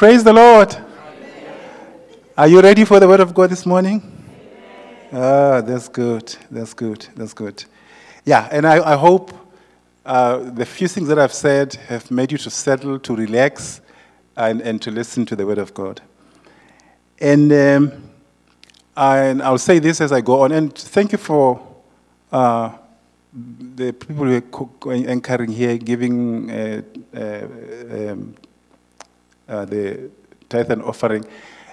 Praise the Lord. Are you ready for the word of God this morning? Ah, that's good. That's good. That's good. Yeah, and I, I hope uh, the few things that I've said have made you to settle, to relax, and, and to listen to the word of God. And, um, and I'll say this as I go on. And thank you for uh, the people who are co- anchoring here, giving uh, uh, um, uh, the tithe and offering.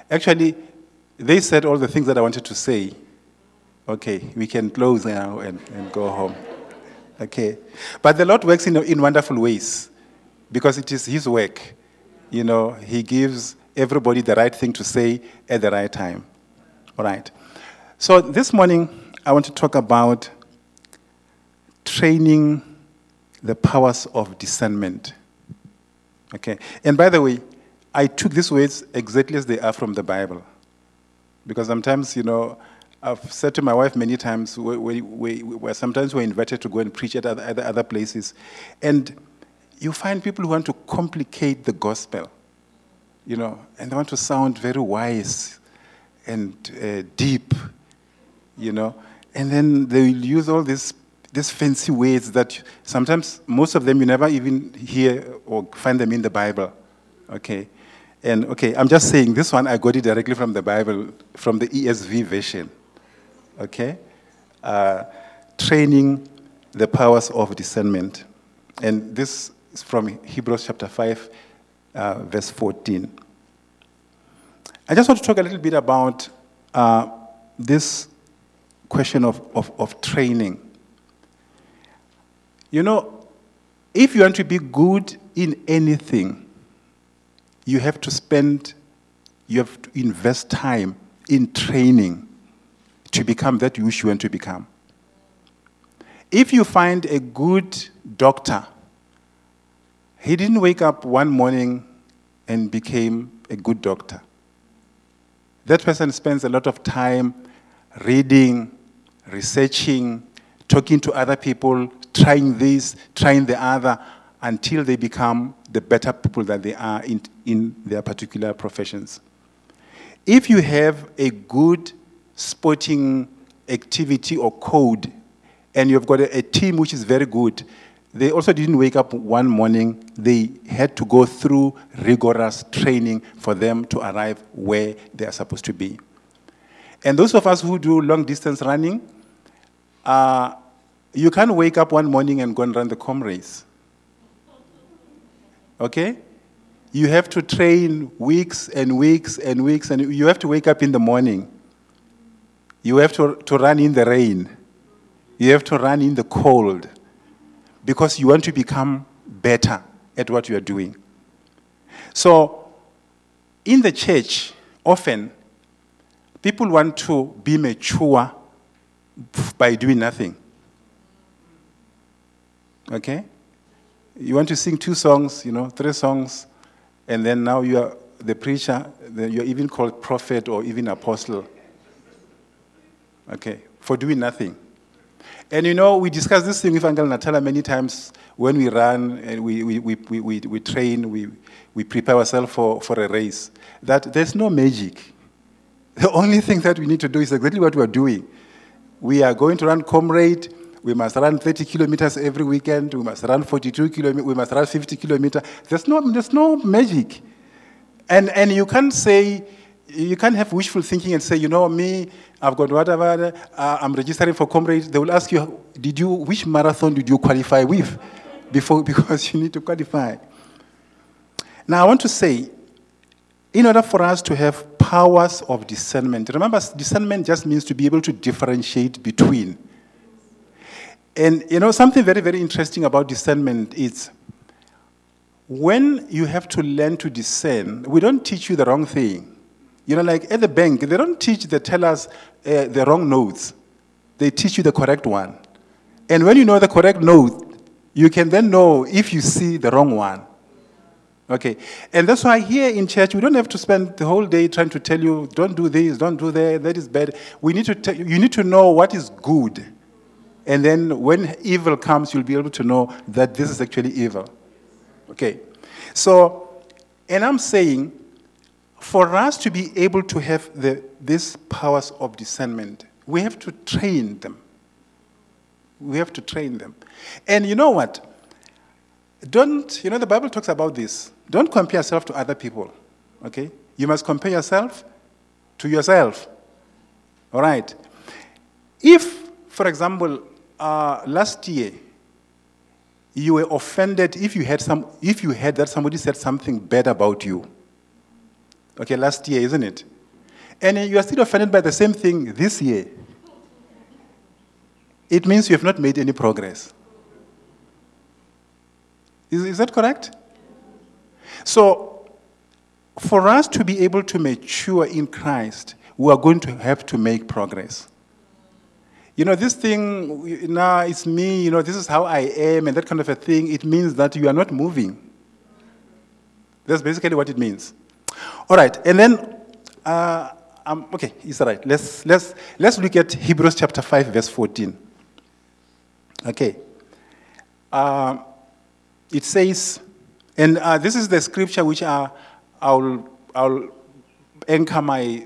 Actually, they said all the things that I wanted to say. Okay, we can close now and, and go home. Okay. But the Lord works in, in wonderful ways because it is His work. You know, He gives everybody the right thing to say at the right time. All right. So this morning, I want to talk about training the powers of discernment. Okay. And by the way, I took these words exactly as they are from the Bible. Because sometimes, you know, I've said to my wife many times, we, we, we, we sometimes we're invited to go and preach at other, other, places. And you find people who want to complicate the gospel, you know, and they want to sound very wise and uh, deep, you know. And then they will use all these, these fancy words that sometimes, most of them, you never even hear or find them in the Bible, okay? And okay, I'm just saying this one I got it directly from the Bible, from the ESV version. Okay? Uh, training the powers of discernment. And this is from Hebrews chapter 5, uh, verse 14. I just want to talk a little bit about uh, this question of, of, of training. You know, if you want to be good in anything, you have to spend, you have to invest time in training to become that which you want to become. If you find a good doctor, he didn't wake up one morning and became a good doctor. That person spends a lot of time reading, researching, talking to other people, trying this, trying the other, until they become the better people that they are in, in their particular professions. If you have a good sporting activity or code, and you've got a, a team which is very good, they also didn't wake up one morning. They had to go through rigorous training for them to arrive where they are supposed to be. And those of us who do long distance running, uh, you can't wake up one morning and go and run the com race. Okay? You have to train weeks and weeks and weeks, and you have to wake up in the morning. You have to, to run in the rain. You have to run in the cold because you want to become better at what you are doing. So, in the church, often people want to be mature by doing nothing. Okay? You want to sing two songs, you know, three songs, and then now you are the preacher, then you're even called prophet or even apostle. Okay, for doing nothing. And you know, we discussed this thing with Uncle Natala many times when we run and we, we, we, we, we, we train, we, we prepare ourselves for, for a race, that there's no magic. The only thing that we need to do is exactly what we're doing. We are going to run comrade, we must run 30 kilometers every weekend, we must run 42 kilometers, we must run 50 kilometers. There's no, there's no magic. And, and you can't say, you can't have wishful thinking and say, you know, me, I've got whatever, uh, I'm registering for Comrades. They will ask you, did you, which marathon did you qualify with? Before, because you need to qualify. Now, I want to say, in order for us to have powers of discernment, remember, discernment just means to be able to differentiate between. And, you know, something very, very interesting about discernment is when you have to learn to discern, we don't teach you the wrong thing. You know, like at the bank, they don't teach the tellers uh, the wrong notes. They teach you the correct one. And when you know the correct note, you can then know if you see the wrong one. Okay. And that's why here in church, we don't have to spend the whole day trying to tell you, don't do this, don't do that, that is bad. We need to you, you need to know what is good. And then when evil comes, you'll be able to know that this is actually evil. Okay. So, and I'm saying for us to be able to have the, these powers of discernment, we have to train them. We have to train them. And you know what? Don't, you know, the Bible talks about this. Don't compare yourself to other people, okay? You must compare yourself to yourself. All right? If, for example, uh, last year, you were offended if you had some if you heard that somebody said something bad about you. Okay last year isn't it? And you are still offended by the same thing this year. It means you have not made any progress. Is, is that correct? So for us to be able to mature in christ we are going to have to make progress you know, this thing, now it's me, you know, this is how I am, and that kind of a thing, it means that you are not moving. That's basically what it means. All right, and then, uh, um, okay, it's all right. Let's, let's, let's look at Hebrews chapter 5, verse 14. Okay. Uh, it says, and uh, this is the scripture which I, I'll, I'll anchor my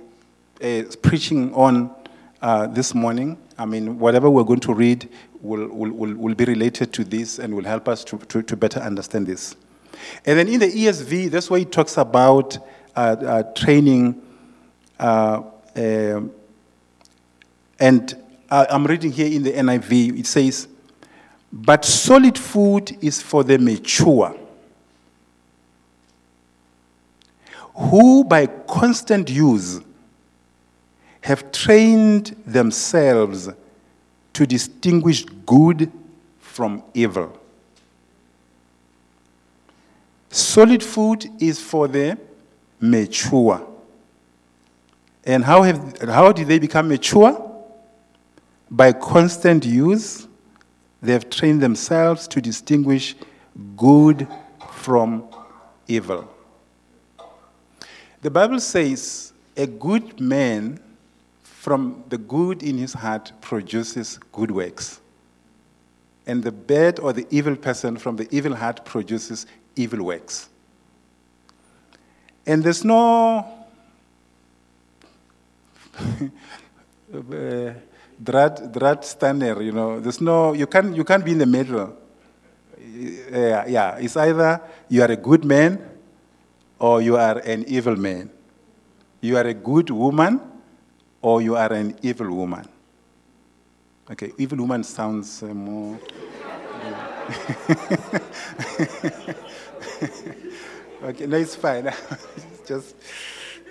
uh, preaching on uh, this morning. I mean, whatever we're going to read will, will, will, will be related to this and will help us to, to, to, better understand this. And then in the ESV, that's why it talks about uh, uh, training. Uh, um, and I'm reading here in the NIV, it says, But solid food is for the mature, who by constant use have trained themselves to distinguish good from evil. Solid food is for the mature. And how, have, how did they become mature? By constant use, they have trained themselves to distinguish good from evil. The Bible says a good man from the good in his heart produces good works. And the bad or the evil person from the evil heart produces evil works. And there's no drat, drat standard, you know. There's no, you can't, you can't be in the middle. Uh, yeah, it's either you are a good man or you are an evil man. You are a good woman or you are an evil woman. Okay, evil woman sounds uh, more. okay, no, it's fine. it's just,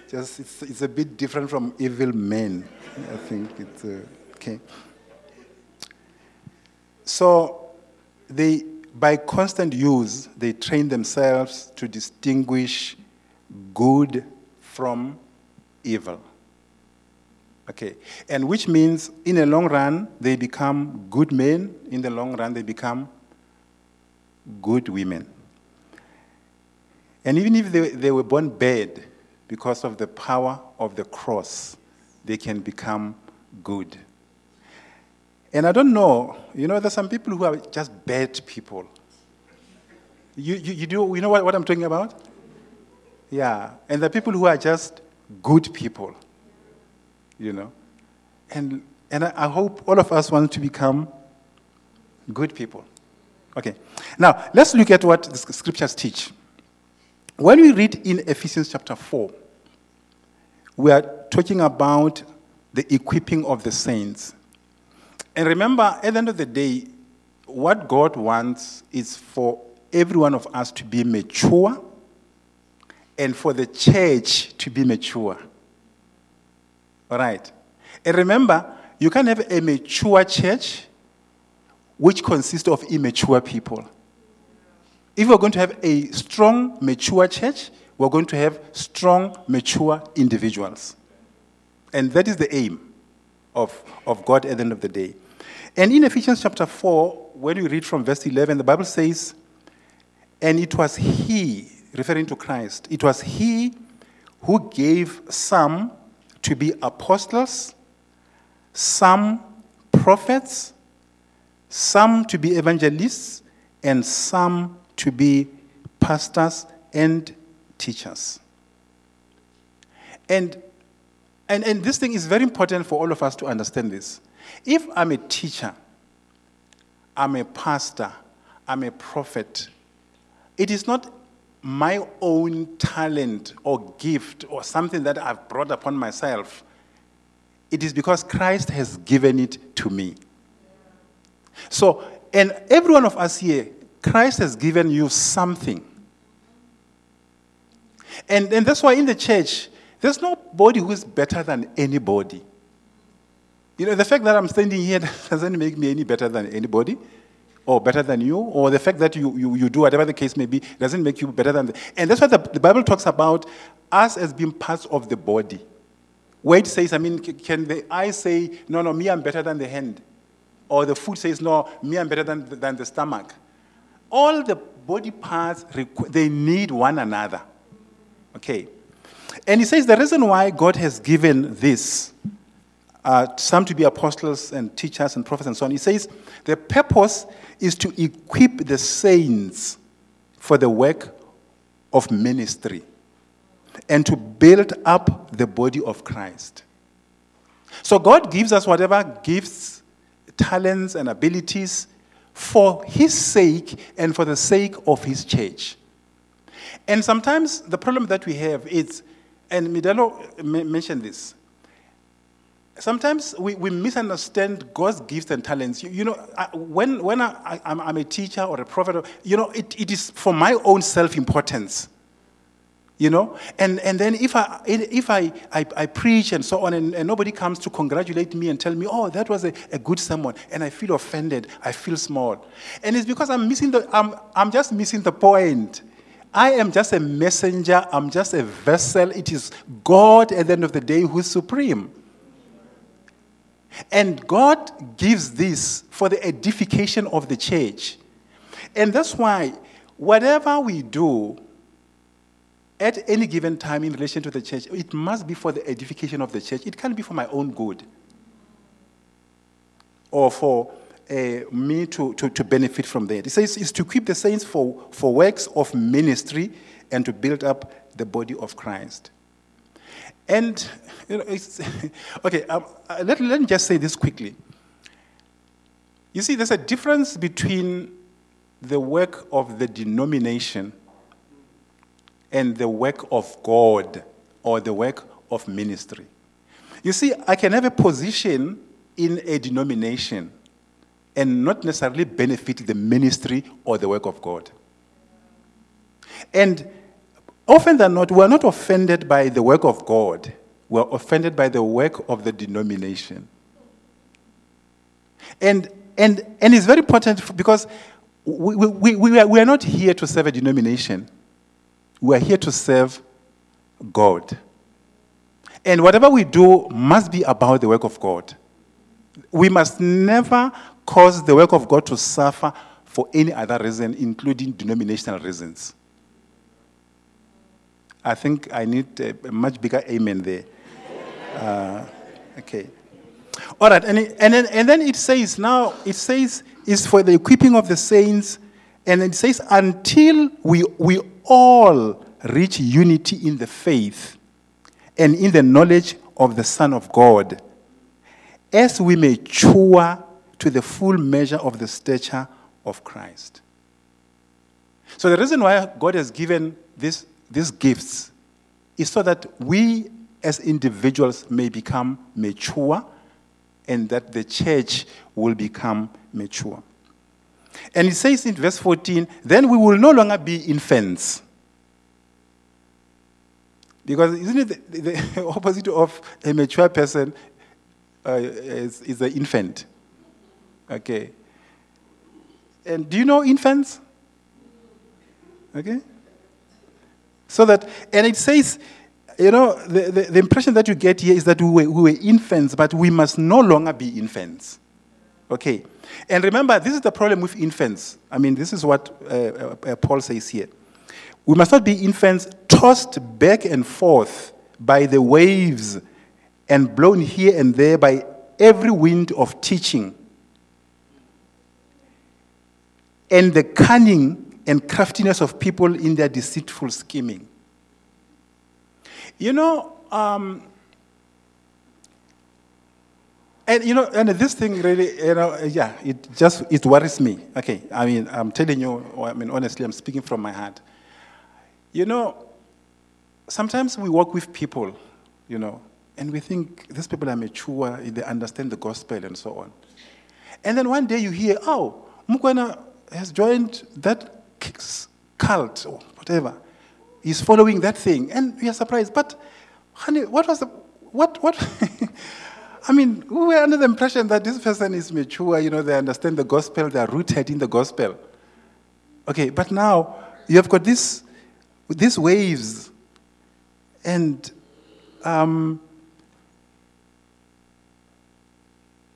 just it's, it's a bit different from evil men. I think it's uh, okay. So, they, by constant use, they train themselves to distinguish good from evil. Okay. And which means in the long run, they become good men. In the long run, they become good women. And even if they, they were born bad because of the power of the cross, they can become good. And I don't know, you know, there's some people who are just bad people. You, you, you do, you know what, what I'm talking about? Yeah. And the people who are just good people you know. And, and I, hope all of us want to become good people. Okay. Now, let's look at what the scriptures teach. When we read in Ephesians chapter 4, we are talking about the equipping of the saints. And remember, at the end of the day, what God wants is for every one of us to be mature and for the church to be mature. All right. And remember, you can have a mature church which consists of immature people. If we're going to have a strong, mature church, we're going to have strong, mature individuals. And that is the aim of, of God at the end of the day. And in Ephesians chapter 4, when we read from verse 11, the Bible says, And it was He, referring to Christ, it was He who gave some to be apostles, some prophets, some to be evangelists, and some to be pastors and teachers. And, and, and this thing is very important for all of us to understand this. If I'm a teacher, I'm a pastor, I'm a prophet, it is not my own talent or gift or something that I've brought upon myself. It is because Christ has given it to me. So, and every one of us here, Christ has given you something. And, and that's why in the church, there's nobody who is better than anybody. You know, the fact that I'm standing here doesn't make me any better than anybody or better than you, or the fact that you, you, you do whatever the case may be doesn't make you better than. The, and that's why the, the Bible talks about us as being parts of the body. Where it says, I mean, can the eye say, no, no, me, I'm better than the hand? Or the foot says, no, me, I'm better than, than the stomach. All the body parts, they need one another. Okay. And he says the reason why God has given this, uh, some to be apostles and teachers and prophets and so on, he says the purpose is to equip the saints for the work of ministry and to build up the body of Christ. So God gives us whatever gifts, talents, and abilities for His sake and for the sake of His church. And sometimes the problem that we have is, and Midelo mentioned this, sometimes we, we misunderstand God's gifts and talents. You, you know, I, when, when I, am a teacher or a prophet, you know, it, it is for my own self importance. You know, and, and then if I if I, I, I preach and so on, and, and, nobody comes to congratulate me and tell me, oh, that was a, a good sermon, and I feel offended, I feel small, and it's because I'm missing the I'm I'm just missing the point. I am just a messenger, I'm just a vessel. It is God at the end of the day who is supreme. And God gives this for the edification of the church. And that's why whatever we do at any given time in relation to the church, it must be for the edification of the church. It can't be for my own good or for uh, me to, to, to benefit from that. It says it's to equip the saints for, for works of ministry and to build up the body of Christ. And, you know, it's, okay, um, uh, let, let me just say this quickly. You see, there's a difference between the work of the denomination and the work of God or the work of ministry. You see, I can have a position in a denomination and not necessarily benefit the ministry or the work of God. And often than not, we are not offended by the work of God, we are offended by the work of the denomination. And, and, and it's very important because we, we, we, are, we are not here to serve a denomination, we are here to serve God. And whatever we do must be about the work of God. We must never cause the work of God to suffer for any other reason, including denominational reasons. I think I need a, much bigger amen there. Uh, okay. All right, and, it, and, then, and then it says, now, it says, it's for the equipping of the saints, and it says, until we, we all reach unity in the faith and in the knowledge of the Son of God, as we mature to the full measure of the stature of Christ. So, the reason why God has given this, these gifts is so that we as individuals may become mature and that the church will become mature. And it says in verse 14, then we will no longer be infants. Because isn't it the, the opposite of a mature person uh, is, is an infant? Okay. And do you know infants? Okay. So that, and it says, you know, the, the, the, impression that you get here is that we were, we were infants, but we must no longer be infants. Okay. And remember, this is the problem with infants. I mean, this is what uh, uh, Paul says here. We must not be infants tossed back and forth by the waves and blown here and there by every wind of teaching and the cunning and craftiness of people in their deceitful scheming. You know, um, and you know, and this thing really, you know, yeah, it just it worries me. Okay, I mean, I'm telling you, I mean, honestly, I'm speaking from my heart. You know, sometimes we work with people, you know, and we think these people are mature, they understand the gospel and so on. And then one day you hear, oh, Mokwena has joined that cult or whatever. He's following that thing. And we are surprised. But, honey, what was the, what, what? I mean, we were under the impression that this person is mature, you know, they understand the gospel, they are rooted in the gospel. Okay, but now you have got this, these waves, and um,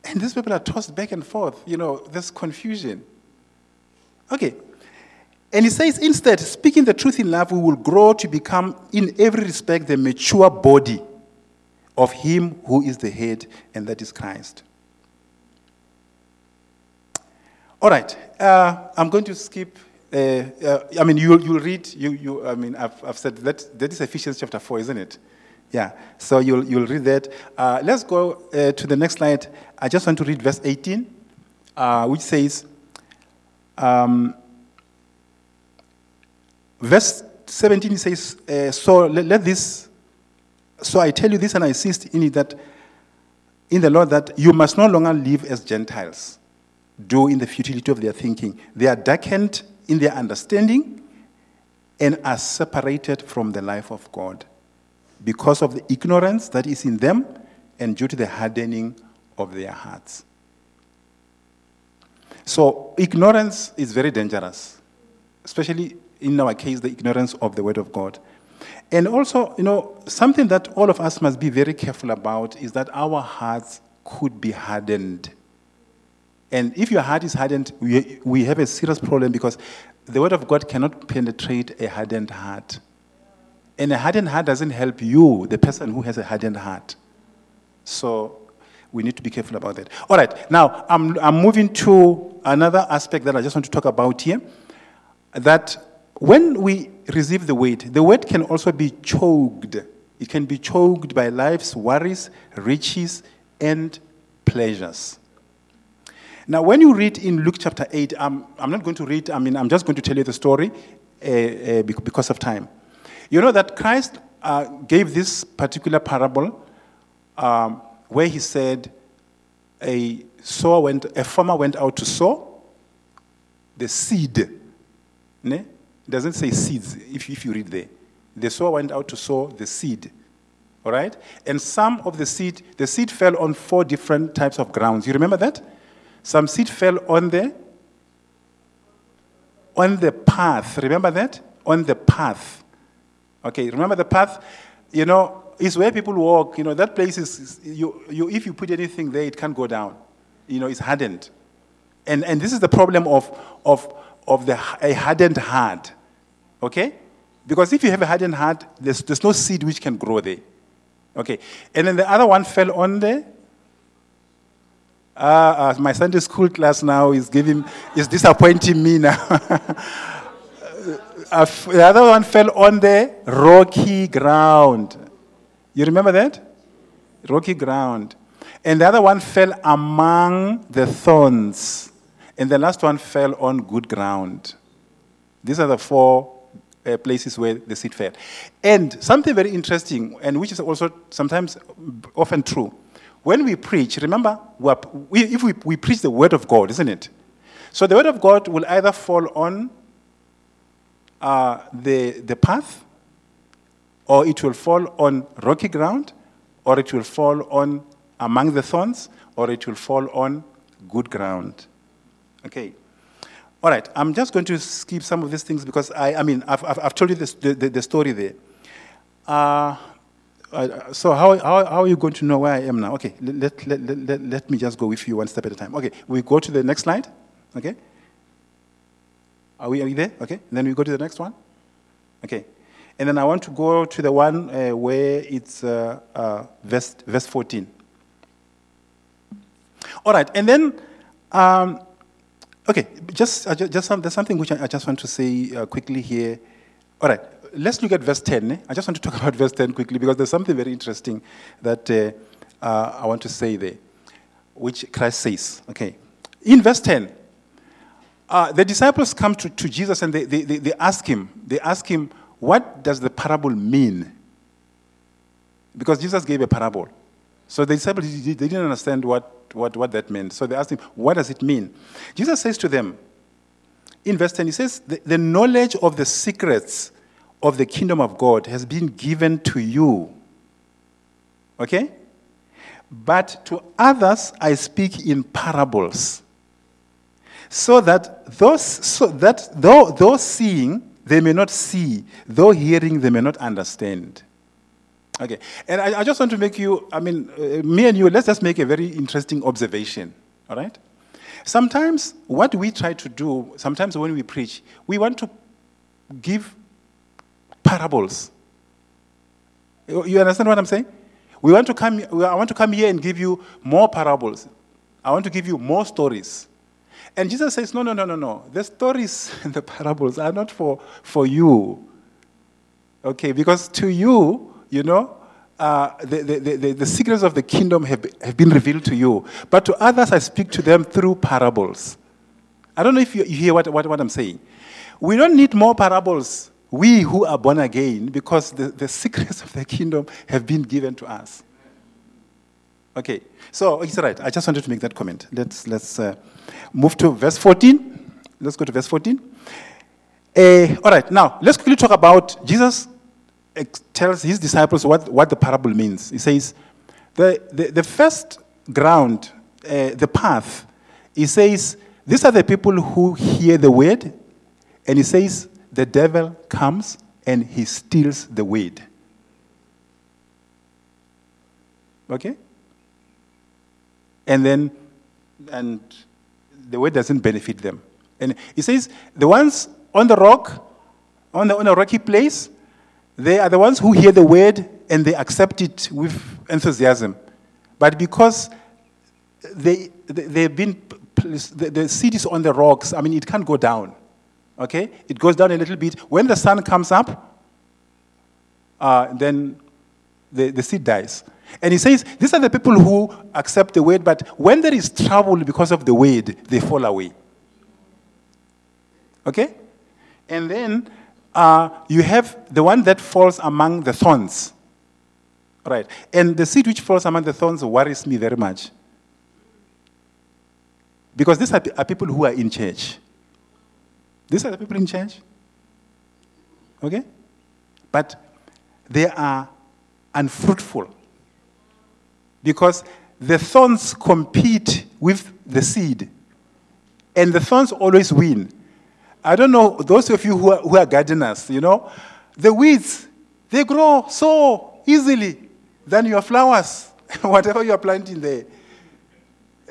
and these people are tossed back and forth. You know, there's confusion. Okay. And he says, instead, speaking the truth in love, we will grow to become, in every respect, the mature body of Him who is the head, and that is Christ. All right, uh, I'm going to skip. Uh, uh, I mean, you'll, you'll read, you, you, I mean, I've, I've said that, that is Ephesians chapter 4, isn't it? Yeah, so you'll, you'll read that. Uh, let's go uh, to the next slide. I just want to read verse 18, uh, which says, um, verse 17 says, uh, So let, let this so I tell you this and I insist in it that in the Lord that you must no longer live as Gentiles do in the futility of their thinking. They are darkened in their understanding and are separated from the life of God because of the ignorance that is in them and due to the hardening of their hearts. So, ignorance is very dangerous, especially in our case, the ignorance of the Word of God. And also, you know, something that all of us must be very careful about is that our hearts could be hardened. And if your heart is hardened, we, we have a serious problem because the Word of God cannot penetrate a hardened heart. And a hardened heart doesn't help you, the person who has a hardened heart. So we need to be careful about that. All right, now I'm, I'm moving to another aspect that I just want to talk about here. That when we receive the weight, the weight can also be choked. It can be choked by life's worries, riches, and pleasures. Now, when you read in Luke chapter 8, I'm, I'm not going to read, I mean, I'm just going to tell you the story uh, uh, because of time. You know that Christ uh, gave this particular parable um, where he said, a sower went, a farmer went out to sow the seed. Ne? It doesn't say seeds if, if you read there. The sower went out to sow the seed. All right? And some of the seed, the seed fell on four different types of grounds. You remember that? Some seed fell on the on the path. Remember that? On the path. Okay, remember the path? You know, is where people walk. You know, that place is, is you, you, if you put anything there, it can't go down. You know, it's hardened. And, and this is the problem of, of, of the, a hardened heart. Okay? Because if you have a hardened heart, there's, there's no seed which can grow there. Okay. And then the other one fell on the. Uh, uh, my Sunday school class now is giving is disappointing me now. uh, the other one fell on the rocky ground. You remember that? Rocky ground. And the other one fell among the thorns. And the last one fell on good ground. These are the four uh, places where the seed fell. And something very interesting, and which is also sometimes often true. When we preach, remember, we, if we, we preach the word of God, isn't it? So the word of God will either fall on uh, the, the path, or it will fall on rocky ground, or it will fall on among the thorns, or it will fall on good ground. Okay. All right, I'm just going to skip some of these things because I, I mean, I've, I've, I've told you this, the, the, the, story there. Uh, uh, so how, how, how, are you going to know where I am now? Okay, let, let, let, let, let me just go with you one step at a time. Okay, we go to the next slide. Okay. Are we, are we there? Okay, and then we go to the next one. Okay, and then I want to go to the one uh, where it's uh, uh, verse, verse 14. All right, and then um, Okay, just, uh, just some, there's something which I, I, just want to say uh, quickly here. All right, let's look at verse 10. eh? I just want to talk about verse 10 quickly because there's something very interesting that uh, uh, I want to say there, which Christ says. Okay. In verse 10, uh, the disciples come to, to Jesus and they, they, they, they ask him, they ask him, what does the parable mean? Because Jesus gave a parable. So the disciples, they didn't understand what, what, what that meant. So they asked him, what does it mean? Jesus says to them, in verse 10, he says, the, the knowledge of the secrets of the kingdom of God has been given to you. Okay? But to others I speak in parables. So that those, so that though, though seeing, they may not see, though hearing, they may not understand. Okay, and I, I just want to make you, I mean, uh, me and you, let's just make a very interesting observation, all right? Sometimes what we try to do, sometimes when we preach, we want to give parables. You you understand what I'm saying? We want to come, I want to come here and give you more parables. I want to give you more stories. And Jesus says, no, no, no, no, no. The stories and the parables are not for, for you. Okay, because to you, you know, uh, the, the, the, the secrets of the kingdom have, have been revealed to you. But to others, I speak to them through parables. I don't know if you, you hear what, what, what I'm saying. We don't need more parables, we who are born again, because the, the secrets of the kingdom have been given to us. Okay, so it's right. I just wanted to make that comment. Let's, let's uh, move to verse 14. Let's go to verse 14. Uh, all right, now let's quickly talk about Jesus tells his disciples what, what the parable means. He says, the, the, the first ground, uh, the path, he says, these are the people who hear the word, and he says, the devil comes and he steals the word. Okay? And then, and the word doesn't benefit them. And he says, the ones on the rock, on, the, on a rocky place, they are the ones who hear the word and they accept it with enthusiasm. But because they, they, they've been, the, the seed is on the rocks, I mean, it can't go down. Okay? It goes down a little bit. When the sun comes up, uh, then the, the seed dies. And he says, these are the people who accept the word, but when there is trouble because of the word, they fall away. Okay? And then uh, you have the one that falls among the thorns. Right. And the seed which falls among the thorns worries me very much. Because these are, are people who are in church. These are the people in church. Okay? But they are unfruitful. Because the thorns compete with the seed. And the thorns always win. I don't know, those of you who are, who are gardeners, you know, the weeds, they grow so easily than your flowers, whatever you are planting there.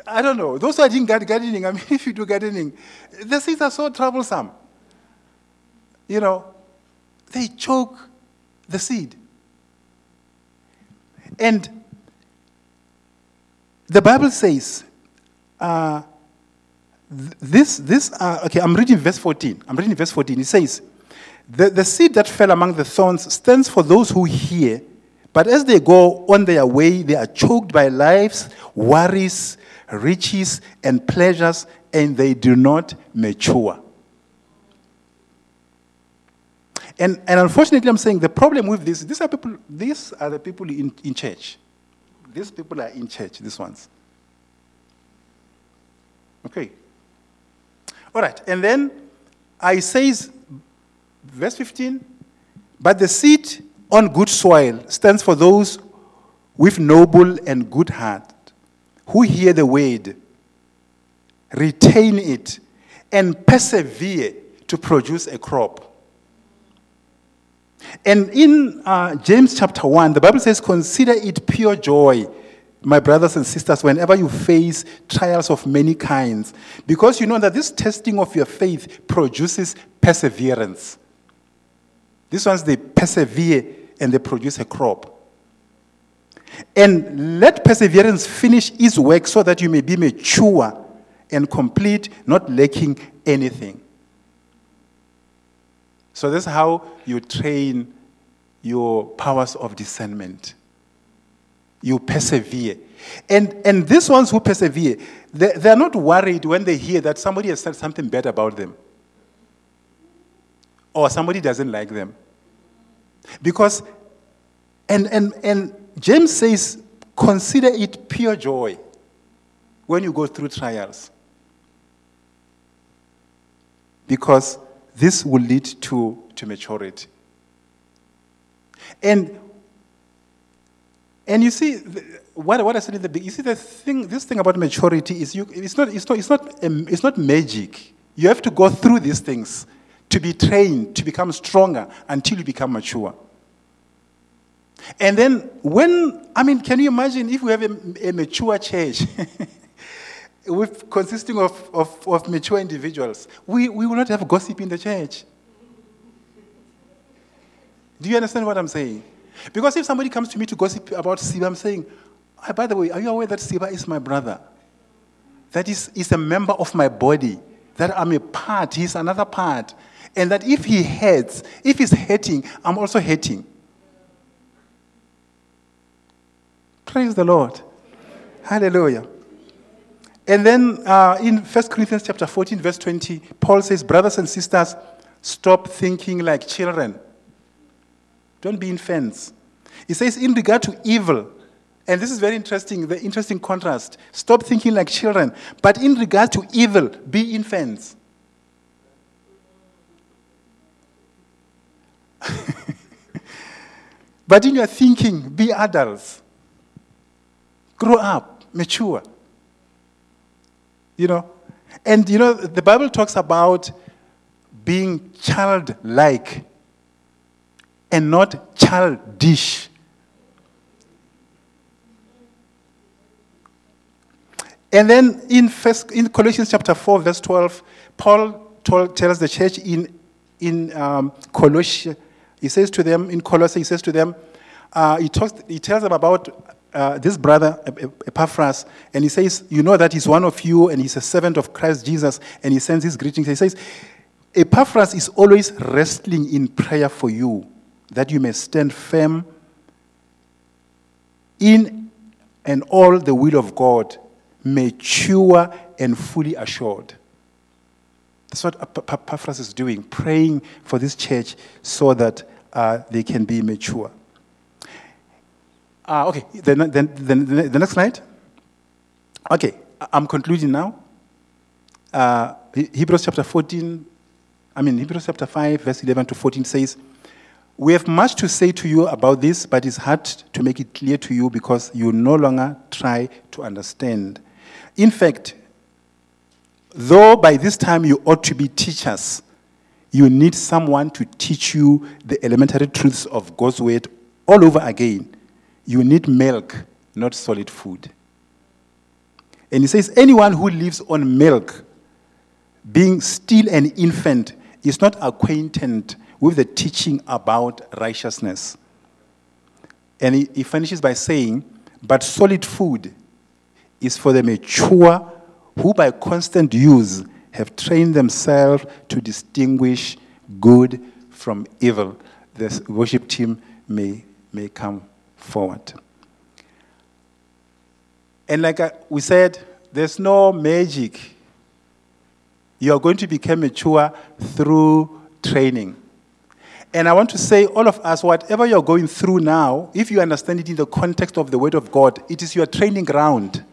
I don't know. Those who are doing gardening, I mean, if you do gardening, the seeds are so troublesome. You know, they choke the seed. And the Bible says, uh, this, this uh, okay, I'm reading verse 14. I'm reading verse 14. It says, the, the seed that fell among the thorns stands for those who hear, but as they go on their way, they are choked by life's worries, riches, and pleasures, and they do not mature. And, and unfortunately, I'm saying the problem with this, these are people, these are the people in, in church. These people are in church, these ones. Okay. All right. And then I says, verse 15, but the seed on good soil stands for those with noble and good heart, who hear the word, retain it, and persevere to produce a crop. And in uh, James chapter 1, the Bible says, Consider it pure joy, my brothers and sisters, whenever you face trials of many kinds, because you know that this testing of your faith produces perseverance. These ones, they persevere and they produce a crop. And let perseverance finish its work so that you may be mature and complete, not lacking anything. So that's how you train your powers of discernment. You persevere. And, and these ones who persevere, they, they're not worried when they hear that somebody has said something bad about them or somebody doesn't like them. Because, and, and, and James says, consider it pure joy when you go through trials. Because this will lead to, to maturity. And, and you see, what, what I said in the beginning, you see, the thing, this thing about maturity is you, it's, not, it's, not, it's, not, um, it's not magic. You have to go through these things to be trained, to become stronger until you become mature. And then, when, I mean, can you imagine if we have a, a mature church with, consisting of, of, of mature individuals? We, we will not have gossip in the church. Do you understand what I'm saying? Because if somebody comes to me to gossip about Siba, I'm saying, oh, by the way, are you aware that Siba is my brother? That is, is a member of my body. That I'm a part, he's another part. And that if he hurts, if he's hurting, I'm also hurting. Praise the Lord. Hallelujah. And then uh, in 1 Corinthians chapter 14, verse 20, Paul says, Brothers and sisters, stop thinking like children. Don't be infants. He says, in regard to evil, and this is very interesting, the interesting contrast. Stop thinking like children, but in regard to evil, be infants. but in your thinking, be adults. Grow up, mature. You know? And you know, the Bible talks about being childlike and not childish. And then in, first, in Colossians chapter 4, verse 12, Paul told, tells the church in, in um, he says to them, in Colossae, he says to them, uh, he, talks, he tells them about uh, this brother, Epaphras, and he says, You know that he's one of you and he's a servant of Christ Jesus, and he sends his greetings. He says, Epaphras is always wrestling in prayer for you, that you may stand firm in and all the will of God, mature and fully assured. That's what Epaphras is doing, praying for this church so that uh, they can be mature. Uh, okay, the, the, the, the, next slide. Okay, I'm concluding now. Uh, Hebrews chapter 14, I mean, Hebrews chapter 5, verse 11 to 14 says, We have much to say to you about this, but it's hard to make it clear to you because you no longer try to understand. In fact, though by this time you ought to be teachers, you need someone to teach you the elementary truths of God's word all over again you need milk, not solid food. And he says, anyone who lives on milk, being still an infant, is not acquainted with the teaching about righteousness. And he, he finishes by saying, but solid food is for the mature who, by constant use, have trained themselves to distinguish good from evil. The worship team may, may come forward. And like we said, there's no magic. You are going to become mature through training. And I want to say, all of us, whatever you're going through now, if you understand it in the context of the Word of God, it is your training ground.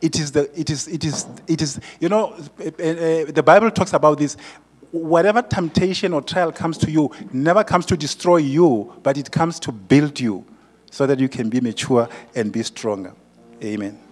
It is the, it is, it is, it is, you know, eh, eh, eh, the Bible talks about this whatever temptation or trial comes to you never comes to destroy you, but it comes to build you so that you can be mature and be stronger. Amen.